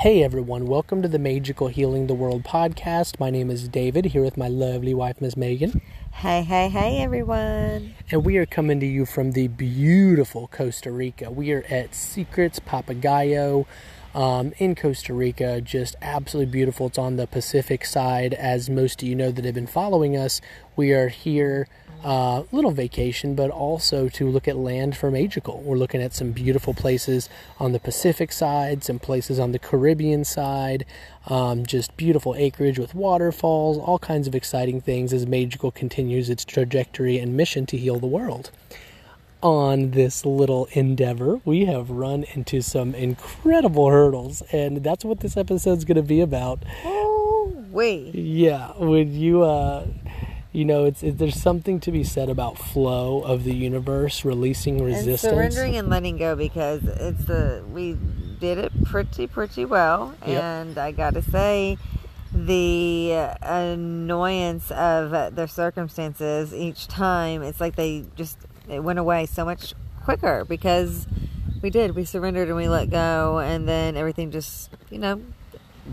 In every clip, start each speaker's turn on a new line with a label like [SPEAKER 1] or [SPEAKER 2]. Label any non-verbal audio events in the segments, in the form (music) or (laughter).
[SPEAKER 1] Hey everyone, welcome to the Magical Healing the World podcast. My name is David, here with my lovely wife, Miss Megan.
[SPEAKER 2] Hey, hey, hey, everyone.
[SPEAKER 1] And we are coming to you from the beautiful Costa Rica. We are at Secrets Papagayo um, in Costa Rica. Just absolutely beautiful. It's on the Pacific side. As most of you know that have been following us, we are here uh, little vacation, but also to look at land for Magical. We're looking at some beautiful places on the Pacific side, some places on the Caribbean side, um, just beautiful acreage with waterfalls, all kinds of exciting things as Magical continues its trajectory and mission to heal the world. On this little endeavor, we have run into some incredible hurdles, and that's what this episode's going to be about.
[SPEAKER 2] Oh, wait.
[SPEAKER 1] Yeah, would you uh you know, it's it, there's something to be said about flow of the universe, releasing resistance,
[SPEAKER 2] and surrendering and letting go because it's the we did it pretty pretty well,
[SPEAKER 1] Yep.
[SPEAKER 2] and I got to say, the annoyance of their circumstances each time, it's like they just it went away so much quicker because we did we surrendered and we let go, and then everything just you know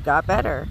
[SPEAKER 2] got better.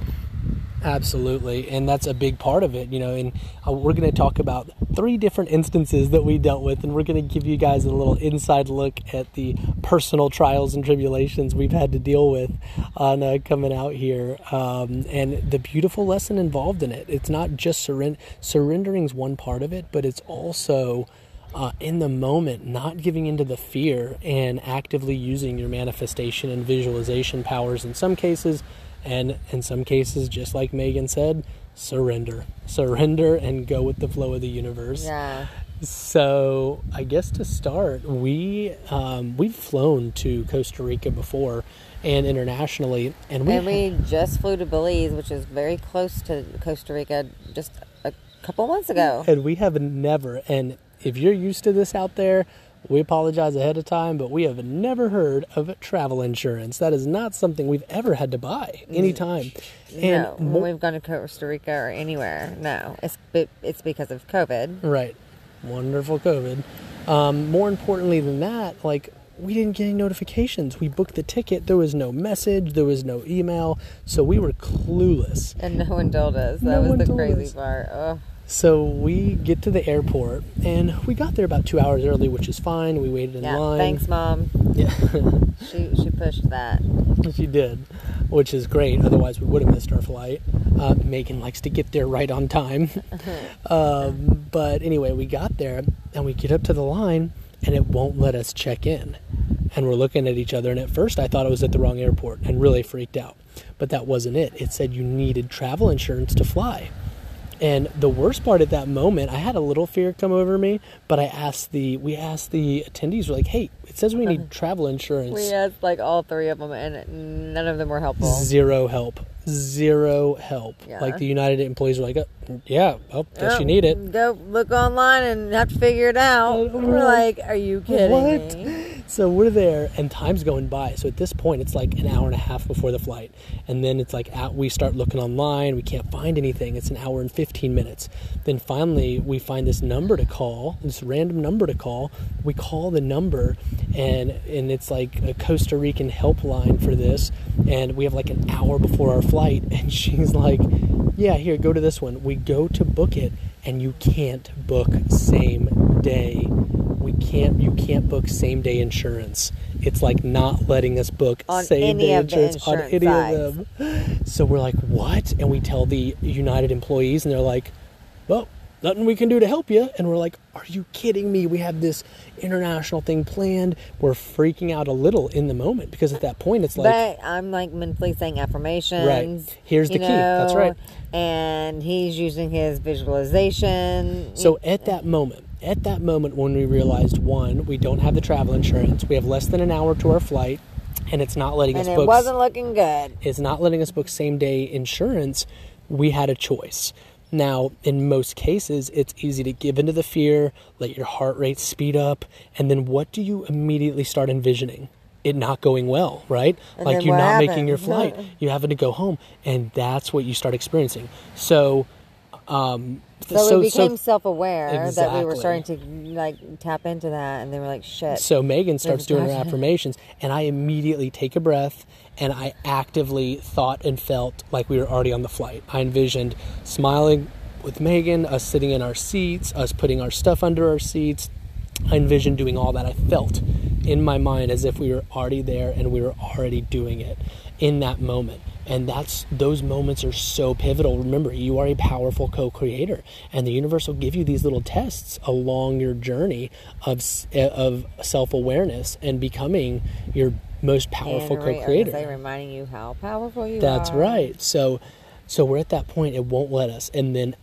[SPEAKER 1] Absolutely, and that's a big part of it, you know. And uh, we're going to talk about three different instances that we dealt with, and we're going to give you guys a little inside look at the personal trials and tribulations we've had to deal with on uh, coming out here, um, and the beautiful lesson involved in it. It's not just surrender. Surrendering is one part of it, but it's also uh, in the moment, not giving into the fear and actively using your manifestation and visualization powers in some cases, and in some cases, just like Megan said, surrender. Surrender and go with the flow of the universe.
[SPEAKER 2] Yeah.
[SPEAKER 1] So, I guess to start, we um, we've flown to Costa Rica before and internationally, and we,
[SPEAKER 2] And we just flew to Belize, which is very close to Costa Rica, just a couple months ago.
[SPEAKER 1] and we have never and if you're used to this out there we apologize ahead of time but we have never heard of travel insurance. That is not something we've ever had to buy anytime. And
[SPEAKER 2] no,
[SPEAKER 1] mo-
[SPEAKER 2] when we've gone to Costa Rica or anywhere, no. It's it's because of COVID.
[SPEAKER 1] right. Wonderful covid. Um, more importantly than that like we didn't get any notifications. We booked the ticket. There was no message. There was no email. So we were clueless.
[SPEAKER 2] And no one told us. That
[SPEAKER 1] No
[SPEAKER 2] was the crazy
[SPEAKER 1] us.
[SPEAKER 2] part. Oh,
[SPEAKER 1] So we get to the airport and we got there about two hours early, which is fine. We waited in
[SPEAKER 2] yeah.
[SPEAKER 1] line.
[SPEAKER 2] Thanks, mom.
[SPEAKER 1] Yeah, (laughs)
[SPEAKER 2] She she pushed that.
[SPEAKER 1] she did, which is great. Otherwise, we would have missed our flight. Uh, Megan likes to get there right on time. (laughs) um, but anyway, we got there and we get up to the line and it won't let us check in. And we're looking at each other. And at first, I thought it was at the wrong airport and really freaked out. But that wasn't it. It said you needed travel insurance to fly. And the worst part at that moment, I had a little fear come over me, but I asked the we asked the attendees, we're like, hey, it says we need (laughs) travel insurance.
[SPEAKER 2] We asked like all three of them, and none of them were helpful.
[SPEAKER 1] Zero help. Zero help.
[SPEAKER 2] Yeah.
[SPEAKER 1] Like the United employees were like, oh, yeah, oh, guess
[SPEAKER 2] Oh,
[SPEAKER 1] you need it.
[SPEAKER 2] Go look online and have to figure it out. We're
[SPEAKER 1] like,
[SPEAKER 2] like, are you kidding
[SPEAKER 1] what?
[SPEAKER 2] me?
[SPEAKER 1] So we're there, and time's going by. So at this point, it's like an hour and a half before the flight, and then it's like out, we start looking online. We can't find anything. It's an hour and fifteen minutes. Then finally, we find this number to call, this random number to call. We call the number, and and it's like a Costa Rican helpline for this. And we have like an hour before our flight, (laughs) and she's like, "Yeah, here, go to this one." We go to book it, and you can't book same day we can't you can't book same day insurance it's like not letting us book
[SPEAKER 2] On
[SPEAKER 1] same day
[SPEAKER 2] the
[SPEAKER 1] insurance on any of them so we're like what and we tell the united employees and they're like well nothing we can do to help you and we're like are you kidding me we have this international thing planned we're freaking out a little in the moment because at that point it's like
[SPEAKER 2] but I'm like mentally saying affirmations.
[SPEAKER 1] Right. Here's the key. That's right.
[SPEAKER 2] And he's using his visualization.
[SPEAKER 1] So at that moment, at that moment when we realized one, we don't have the travel insurance, we have less than an hour to our flight, and it's not letting
[SPEAKER 2] and
[SPEAKER 1] us
[SPEAKER 2] it
[SPEAKER 1] book
[SPEAKER 2] wasn't looking good.
[SPEAKER 1] it's not letting us book same day insurance, we had a choice. Now, in most cases, it's easy to give into the fear, let your heart rate speed up, and then what do you immediately start envisioning? It not going well, right?
[SPEAKER 2] And
[SPEAKER 1] like you're not making your flight, (laughs) you having to go home, and that's what you start experiencing. So, um,
[SPEAKER 2] So, we became self-aware that we were starting to like tap into that, and they were like, "Shit."
[SPEAKER 1] So Megan starts doing her (laughs) affirmations, and I immediately take a breath and I actively thought and felt like we were already on the flight. I envisioned smiling with Megan, us sitting in our seats, us putting our stuff under our seats. I envisioned doing all that. I felt in my mind as if we were already there and we were already doing it in that moment. And that's those moments are so pivotal. Remember, you are a powerful co-creator, and the universe will give you these little tests along your journey of eh, of self-awareness and becoming your most powerful co-creator.
[SPEAKER 2] Say, reminding you how powerful you
[SPEAKER 1] That's
[SPEAKER 2] are.
[SPEAKER 1] right. So, so we're at that point. It won't let us, and then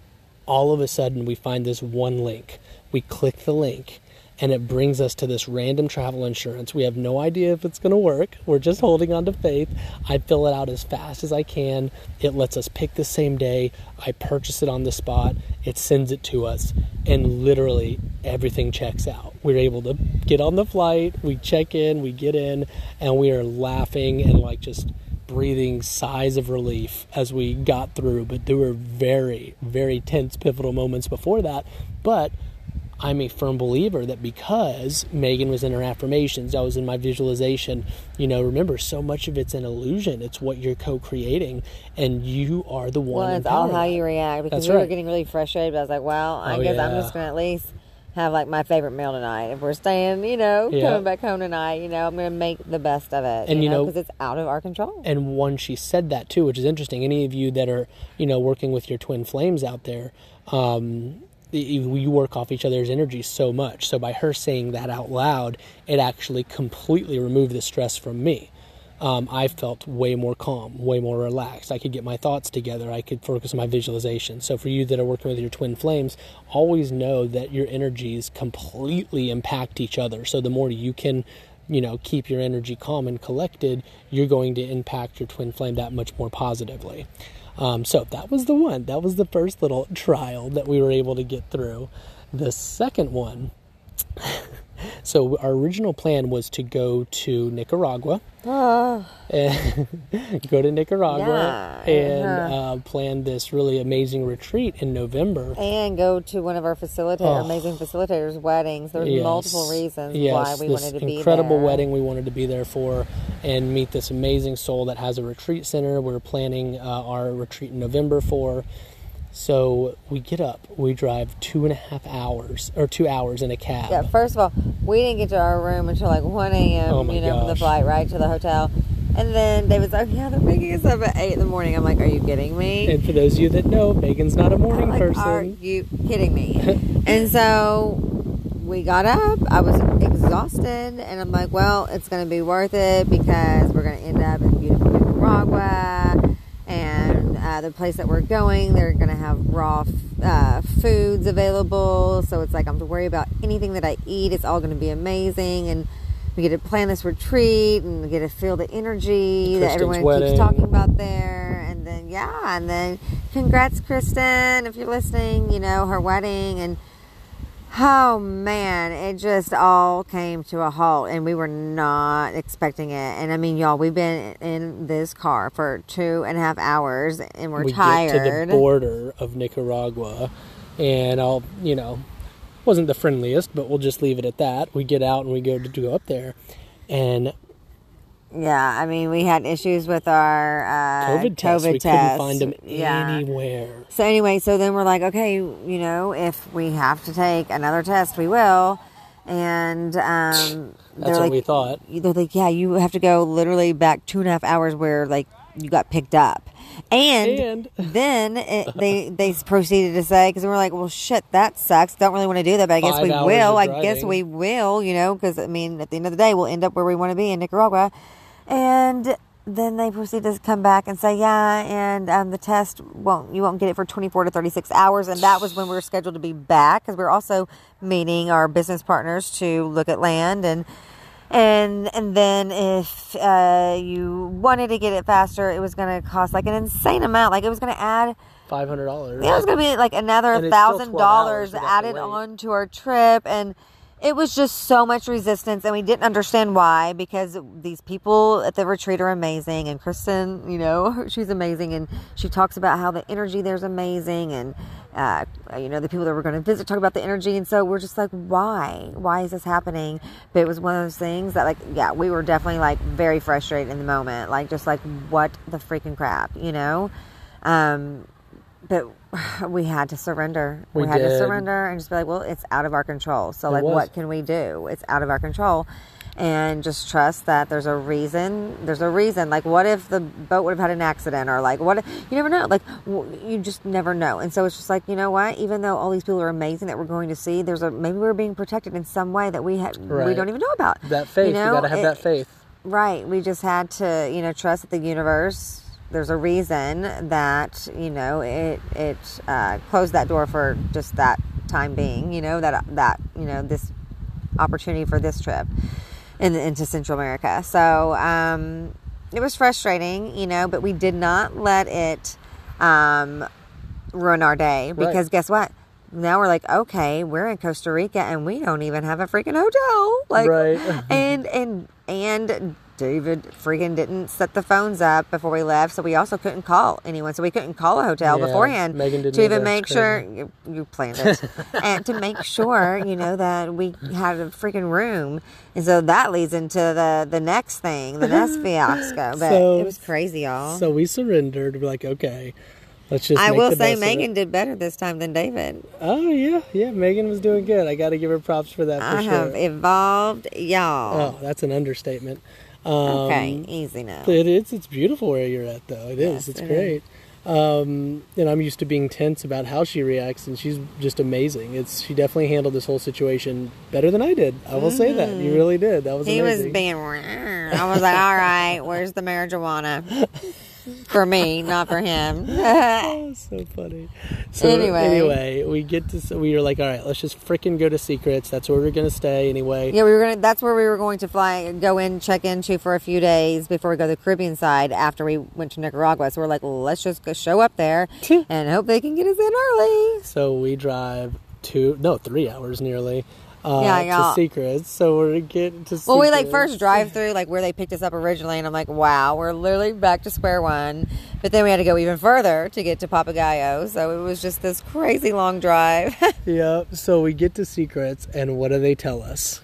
[SPEAKER 1] all of a sudden we find this one link. We click the link, and it brings us to this random travel insurance. We have no idea if it's going to work. We're just holding on to faith. I fill it out as fast as I can. It lets us pick the same day. I purchase it on the spot. It sends it to us, and literally everything checks out. We're able to get on the flight. We check in. We get in, and we are laughing and like just breathing sighs of relief as we got through. But there were very, very tense, pivotal moments before that. But I'm a firm believer that because Megan was in her affirmations, I was in my visualization, you know, remember, so much of it's an illusion. It's what you're co creating, and you are the one.
[SPEAKER 2] Well, it's all how you react because
[SPEAKER 1] That's
[SPEAKER 2] we were getting really frustrated. But I was like, well, I
[SPEAKER 1] Oh,
[SPEAKER 2] guess I'm just gonna at least have like my favorite meal tonight. If we're staying, you know,
[SPEAKER 1] Yeah.
[SPEAKER 2] coming back home tonight, you know, I'm gonna make the best of it.
[SPEAKER 1] And, you know-
[SPEAKER 2] because it's out of our control.
[SPEAKER 1] and one she said that too which is interesting any of you that are you know working with your twin flames out there um you work off each other's energy so much so by her saying that out loud it actually completely removed the stress from me um, I felt way more calm, way more relaxed. I could get my thoughts together. I could focus on my visualization. So, for you that are working with your twin flames, always know that your energies completely impact each other. So, the more you can, you know, keep your energy calm and collected, you're going to impact your twin flame that much more positively. Um, so, that was the one. That was the first little trial that we were able to get through. The second one so our original plan was to go to Nicaragua,
[SPEAKER 2] Oh, (laughs)
[SPEAKER 1] go to Nicaragua,
[SPEAKER 2] Yeah,
[SPEAKER 1] and
[SPEAKER 2] uh-huh.
[SPEAKER 1] uh, plan this really amazing retreat in November.
[SPEAKER 2] and go to one of our facilitator,
[SPEAKER 1] Oh.
[SPEAKER 2] amazing facilitators' weddings. There's
[SPEAKER 1] Yes.
[SPEAKER 2] multiple reasons
[SPEAKER 1] Yes,
[SPEAKER 2] why we
[SPEAKER 1] this
[SPEAKER 2] wanted to be there.
[SPEAKER 1] incredible wedding we wanted to be there for, and meet this amazing soul that has a retreat center. We're planning uh, our retreat in November for. So we get up, we drive two and a half hours or two hours in a cab.
[SPEAKER 2] Yeah, first of all, we didn't get to our room until like 1 a.m.,
[SPEAKER 1] Oh
[SPEAKER 2] you know, from the flight right to the hotel. And then David's like, yeah, they're making us up at 8 in the morning. I'm like, are you kidding me?
[SPEAKER 1] And for those of you that know, Megan's not a morning
[SPEAKER 2] like,
[SPEAKER 1] person.
[SPEAKER 2] are you kidding me? (laughs) and so we got up. I was exhausted. And I'm like, well, it's going to be worth it because we're going to end up in beautiful Nicaragua. Uh, the place that we're going, they're going to have raw uh, foods available. So it's like, I'm to worry about anything that I eat. It's all going to be amazing. And we get to plan this retreat and we get to feel the energy that everyone
[SPEAKER 1] wedding.
[SPEAKER 2] keeps talking about there. And then, yeah, and then congrats, Kristen, if you're listening, you know, her wedding. And oh man, it just all came to a halt and we were not expecting it. And I mean, y'all, we've been in this car for two and a half hours and we're
[SPEAKER 1] we
[SPEAKER 2] tired.
[SPEAKER 1] get to the border of Nicaragua, and I'll, you know, wasn't the friendliest, but we'll just leave it at that. We get out and we go to go up there, and
[SPEAKER 2] yeah, I mean, we had issues with our uh,
[SPEAKER 1] COVID tests. we
[SPEAKER 2] test.
[SPEAKER 1] couldn't find them
[SPEAKER 2] Yeah.
[SPEAKER 1] anywhere.
[SPEAKER 2] So anyway, so then we're like, okay, you know, if we have to take another test, we will. And um,
[SPEAKER 1] That's what
[SPEAKER 2] like,
[SPEAKER 1] we thought.
[SPEAKER 2] They're like, yeah, you have to go literally back two and a half hours where like you got picked up, and,
[SPEAKER 1] And- (laughs)
[SPEAKER 2] then it, they they proceeded to say because we were like, well, shit, that sucks. Don't really want to do that, but I guess
[SPEAKER 1] Five
[SPEAKER 2] we will. I guess we will. You know, because I mean, at the end of the day, we'll end up where we want to be in Nicaragua, and. Then they proceed to come back and say, "Yeah, and um, the test won't. You won't get it for 24 to 36 hours." And that was when we were scheduled to be back because we were also meeting our business partners to look at land and and and then if uh, you wanted to get it faster, it was going to cost like an insane amount. Like it was going to add,
[SPEAKER 1] Five hundred dollars.
[SPEAKER 2] it was going to be like another thousand
[SPEAKER 1] 12
[SPEAKER 2] dollars
[SPEAKER 1] hours we'd have to
[SPEAKER 2] added on to our trip, and it was just so much resistance and we didn't understand why because these people at the retreat are amazing and kristen you know (laughs) she's amazing and she talks about how the energy there's amazing and uh, you know the people that were going to visit talk about the energy and so we're just like why? Why is this happening? But it was one of those things that like yeah we were definitely like very frustrated in the moment like just like what the freaking crap you know? Um but (sighs) we had to surrender. We,
[SPEAKER 1] We
[SPEAKER 2] had to surrender and just be like, well, it's out of our control. So,
[SPEAKER 1] It
[SPEAKER 2] like,
[SPEAKER 1] was.
[SPEAKER 2] what can we do? It's out of our control. And just trust that there's a reason. There's a reason. Like, what if the boat would have had an accident? Or, like, what? If, you never know. Like, w- you just never know. And so it's just like, you know what? Even though all these people are amazing that we're going to see, there's a maybe we're being protected in some way that we ha- we don't even know about.
[SPEAKER 1] That faith, you,
[SPEAKER 2] know,
[SPEAKER 1] gotta have
[SPEAKER 2] it-
[SPEAKER 1] that faith.
[SPEAKER 2] Right. We just had to, you know, trust that the universe. There's a reason that you know it it uh, closed that door for just that time being. You know that that you know this opportunity for this trip in, into Central America. So um, it was frustrating, you know, but we did not let it um, ruin our day because guess what? Now we're like, okay, we're in Costa Rica and we don't even have a freaking hotel. Like,
[SPEAKER 1] Right.
[SPEAKER 2] and and and David freaking didn't set the phones up before we left, so we also couldn't call anyone. So we couldn't call a hotel
[SPEAKER 1] Yeah,
[SPEAKER 2] beforehand
[SPEAKER 1] Megan didn't
[SPEAKER 2] to even make sure you, you planned it (laughs) and to make sure you know that we had a freaking room. And so that leads into the the next thing, the next (laughs) fiasco. But
[SPEAKER 1] So-
[SPEAKER 2] it was crazy, y'all.
[SPEAKER 1] So we surrendered. We're like, okay, let's just.
[SPEAKER 2] I will say. Megan did better this time than David.
[SPEAKER 1] Oh yeah, yeah. Megan was doing good. I got to give her props for that. For
[SPEAKER 2] I
[SPEAKER 1] sure.
[SPEAKER 2] have evolved, y'all.
[SPEAKER 1] Oh, that's an understatement. Um,
[SPEAKER 2] okay, easy now.
[SPEAKER 1] It is. It's beautiful where you're at, though. It is.
[SPEAKER 2] Yes,
[SPEAKER 1] it's
[SPEAKER 2] it
[SPEAKER 1] great. Um, and I'm used to being tense about how she reacts, and she's just amazing. It's she definitely handled this whole situation better than I did. I will say that you really did. That was
[SPEAKER 2] Mm-hmm. He was
[SPEAKER 1] amazing.
[SPEAKER 2] being. I was like, all right, where's the marijuana? (laughs) For me, not for him. (laughs)
[SPEAKER 1] Oh, so funny. So
[SPEAKER 2] Anyway.
[SPEAKER 1] anyway, we get to. We were like, all right, let's just freaking go to Secrets. That's where we're gonna stay anyway.
[SPEAKER 2] Yeah, we were gonna. That's where we were going to fly, go in, check into for a few days before we go to the Caribbean side. After we went to Nicaragua, so we're like, let's just go show up there and hope they can get us in early.
[SPEAKER 1] So we drive two, no, three hours nearly. Uh,
[SPEAKER 2] Yeah,
[SPEAKER 1] to
[SPEAKER 2] y'all.
[SPEAKER 1] Secrets. So we're getting to.
[SPEAKER 2] Well, we like first drive through like where they picked us up originally, and I'm like, wow, we're literally back to square one. But then we had to go even further to get to Papagayo, so it was just this crazy long drive. (laughs)
[SPEAKER 1] Yeah. So we get to Secrets, and what do they tell us?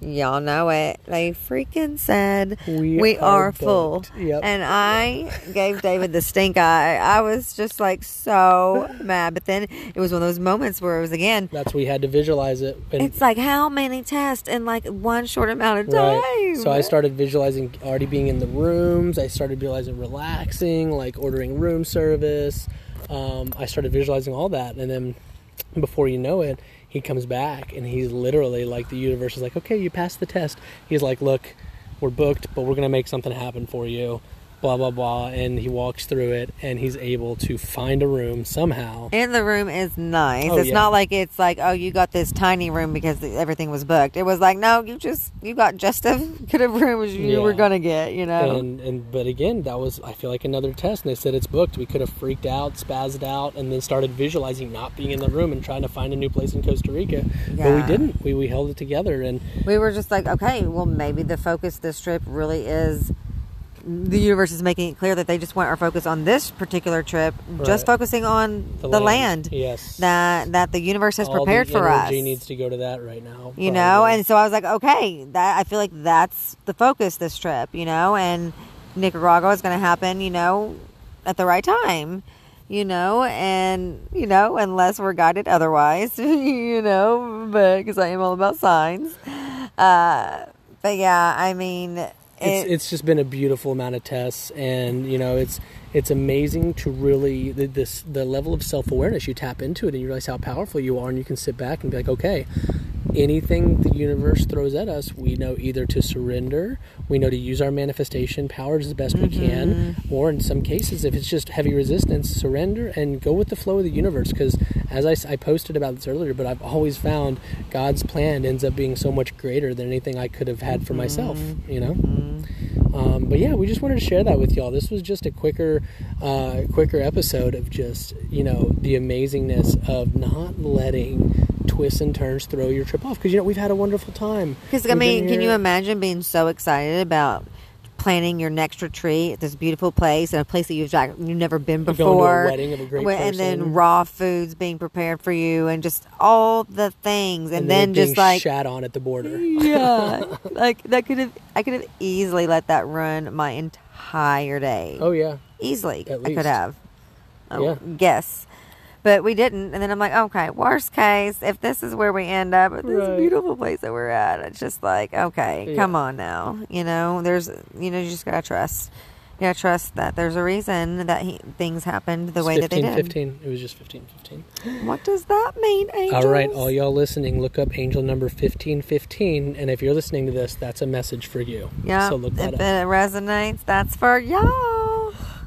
[SPEAKER 2] Y'all know it. They freaking said
[SPEAKER 1] We
[SPEAKER 2] are,
[SPEAKER 1] are
[SPEAKER 2] full.
[SPEAKER 1] Yep.
[SPEAKER 2] And I gave David the stink eye. I was just like so mad. But then it was one of those moments where it was again,
[SPEAKER 1] That's we had to visualize it. And,
[SPEAKER 2] it's like how many tests in like one short amount of time.
[SPEAKER 1] Right. So I started visualizing already being in the rooms. I started visualizing relaxing, like ordering room service. Um, I started visualizing all that, and then before you know it, he comes back and he's literally like the universe is like, okay, you passed the test. He's like, look, we're booked, but we're gonna make something happen for you. Blah blah blah, and he walks through it, and he's able to find a room somehow.
[SPEAKER 2] And the room is nice.
[SPEAKER 1] Oh,
[SPEAKER 2] it's
[SPEAKER 1] yeah.
[SPEAKER 2] not like it's like, oh, you got this tiny room because everything was booked. It was like, no, you just you got just as good a room as you
[SPEAKER 1] Yeah.
[SPEAKER 2] were gonna get. You know.
[SPEAKER 1] And and but again, that was I feel like another test. And they said it's booked. We could have freaked out, spazzed out, and then started visualizing not being in the room and trying to find a new place in Costa Rica. But we didn't. We we held it together. And
[SPEAKER 2] we were just like, okay, well, maybe the focus this trip really is the universe is making it clear that they just want our focus on this particular trip, just focusing on the, land,
[SPEAKER 1] Yes.
[SPEAKER 2] that that the universe has
[SPEAKER 1] All the
[SPEAKER 2] prepared for us.
[SPEAKER 1] energy needs to go to that right now.
[SPEAKER 2] you know, and so I was like, okay, that I feel like that's the focus this trip, you know, and Nicaragua is going to happen, you know, at the right time. You know, and you know, unless we're guided otherwise, (laughs) you know, but because I am all about signs. Uh, but yeah, I mean,
[SPEAKER 1] it's it's just been a beautiful amount of tests, and you know it's it's amazing to really the, this the level of self awareness you tap into it, and you realize how powerful you are, and you can sit back and be like, okay, anything the universe throws at us, we know either to surrender, we know to use our manifestation powers as best we mm-hmm. can, or in some cases, if it's just heavy resistance, surrender and go with the flow of the universe. Because as I, I posted about this earlier, but I've always found God's plan ends up being so much greater than anything I could have had for myself, mm-hmm. you know? Mm-hmm. Um, but yeah, we just wanted to share that with y'all. This was just a quicker, uh, quicker episode of just you know the amazingness of not letting twists and turns throw your trip off because you know we've had a wonderful time.
[SPEAKER 2] Because I mean, can you imagine being so excited about planning your next retreat at this beautiful place and a place that you've you've never been
[SPEAKER 1] You're going to a
[SPEAKER 2] before,
[SPEAKER 1] wedding of a great
[SPEAKER 2] and then raw foods being prepared for you, and just all the things, and, then,
[SPEAKER 1] it
[SPEAKER 2] just like
[SPEAKER 1] shat on at the border.
[SPEAKER 2] yeah, (laughs) like that could have I could have easily let that run my entire day.
[SPEAKER 1] Oh yeah,
[SPEAKER 2] easily
[SPEAKER 1] At
[SPEAKER 2] I could have.
[SPEAKER 1] Yeah.
[SPEAKER 2] guess. But we didn't. And then I'm like, okay, worst case, if this is where we end up at this
[SPEAKER 1] Right.
[SPEAKER 2] beautiful place that we're at, it's just like, okay,
[SPEAKER 1] Yeah.
[SPEAKER 2] come on now. You know, there's, you know, you just got to trust. You got to trust that there's a reason that he, things happened the
[SPEAKER 1] It's
[SPEAKER 2] way that they
[SPEAKER 1] 15,
[SPEAKER 2] did.
[SPEAKER 1] 15. It was just 15, 15. (gasps)
[SPEAKER 2] What does that mean, angels?
[SPEAKER 1] All right, all y'all listening, look up angel number 1515. And if you're listening to this, that's a message for you.
[SPEAKER 2] Yeah.
[SPEAKER 1] So look that
[SPEAKER 2] if
[SPEAKER 1] up.
[SPEAKER 2] it resonates, that's for y'all.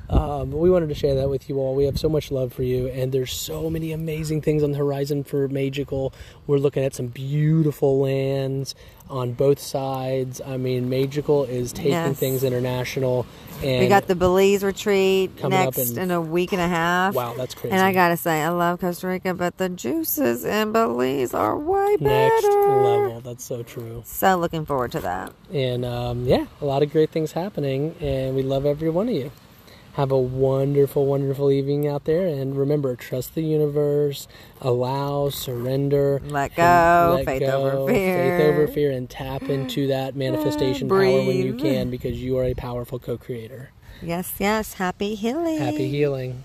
[SPEAKER 1] Um, we wanted to share that with you all. We have so much love for you, and there's so many amazing things on the horizon for Magical. We're looking at some beautiful lands on both sides. I mean, Magical is taking
[SPEAKER 2] Yes.
[SPEAKER 1] things international, and
[SPEAKER 2] we got the Belize retreat next
[SPEAKER 1] in-
[SPEAKER 2] in a week and a half.
[SPEAKER 1] wow, that's crazy.
[SPEAKER 2] And I gotta say, I love Costa Rica, but the juices in Belize are way better.
[SPEAKER 1] next level. That's so true.
[SPEAKER 2] So looking forward to that.
[SPEAKER 1] And um, yeah, a lot of great things happening, and we love every one of you. Have a wonderful, wonderful evening out there, and remember, trust the universe, allow, surrender,
[SPEAKER 2] Let go,
[SPEAKER 1] let
[SPEAKER 2] faith
[SPEAKER 1] go,
[SPEAKER 2] over fear.
[SPEAKER 1] faith over fear, and tap into that (gasps) manifestation power when you can, because you are a powerful co-creator.
[SPEAKER 2] Yes, yes. Happy healing.
[SPEAKER 1] Happy healing.